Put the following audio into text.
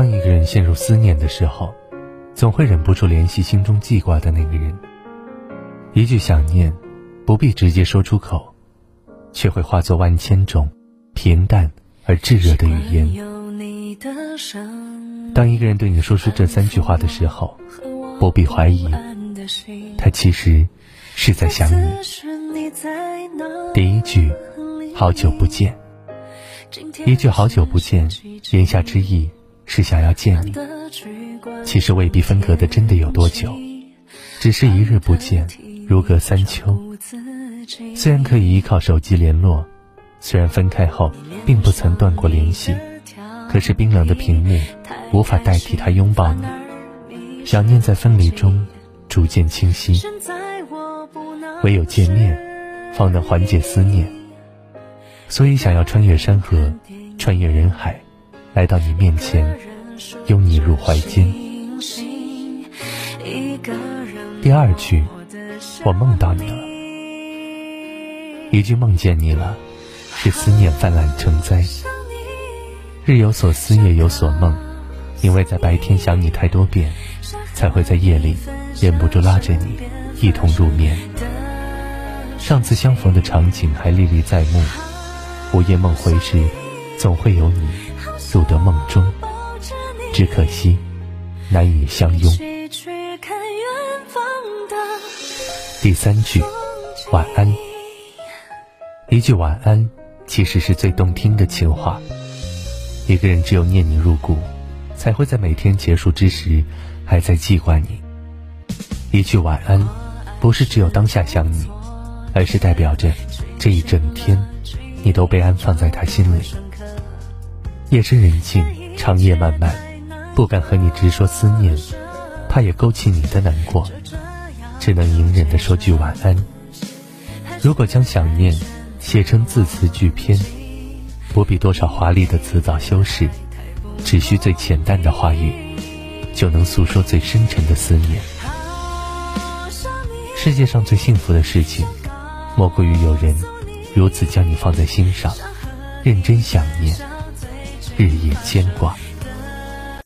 人陷入思念的时候，总会忍不住联系心中记挂的那个人。一句想念，不必直接说出口，却会化作万千种平淡而炙热的语言。当一个人对你说出这三句话的时候，不必怀疑，他其实是在想你。第一句，好久不见。一句好久不见，言下之意是想要见你。其实未必分隔的真的有多久，只是一日不见，如隔三秋。虽然可以依靠手机联络，虽然分开后并不曾断过联系，可是冰冷的屏幕无法代替他拥抱你。想念在分离中逐渐清晰，唯有见面，方能缓解思念。所以，想要穿越山河，穿越人海，来到你面前，拥你入怀间。第二句，我梦到你了。一句梦见你了，是思念泛滥成灾。日有所思，夜有所梦，因为在白天想你太多遍，才会在夜里忍不住拉着你一同入眠。上次相逢的场景还历历在目。午夜梦回时，总会有你入得梦中，只可惜难以相拥。第三句，晚安。一句晚安，其实是最动听的情话。一个人只有念你入骨，才会在每天结束之时，还在记挂你。一句晚安，不是只有当下想你，而是代表着这一整天。你都被安放在他心里。夜深人静，长夜漫漫，不敢和你直说思念，怕也勾起你的难过，只能隐忍的说句晚安。如果将想念写成字词句篇，不必多少华丽的词藻修饰，只需最浅淡的话语，就能诉说最深沉的思念。世界上最幸福的事情，莫过于有人。如此将你放在心上，认真想念，日夜牵挂。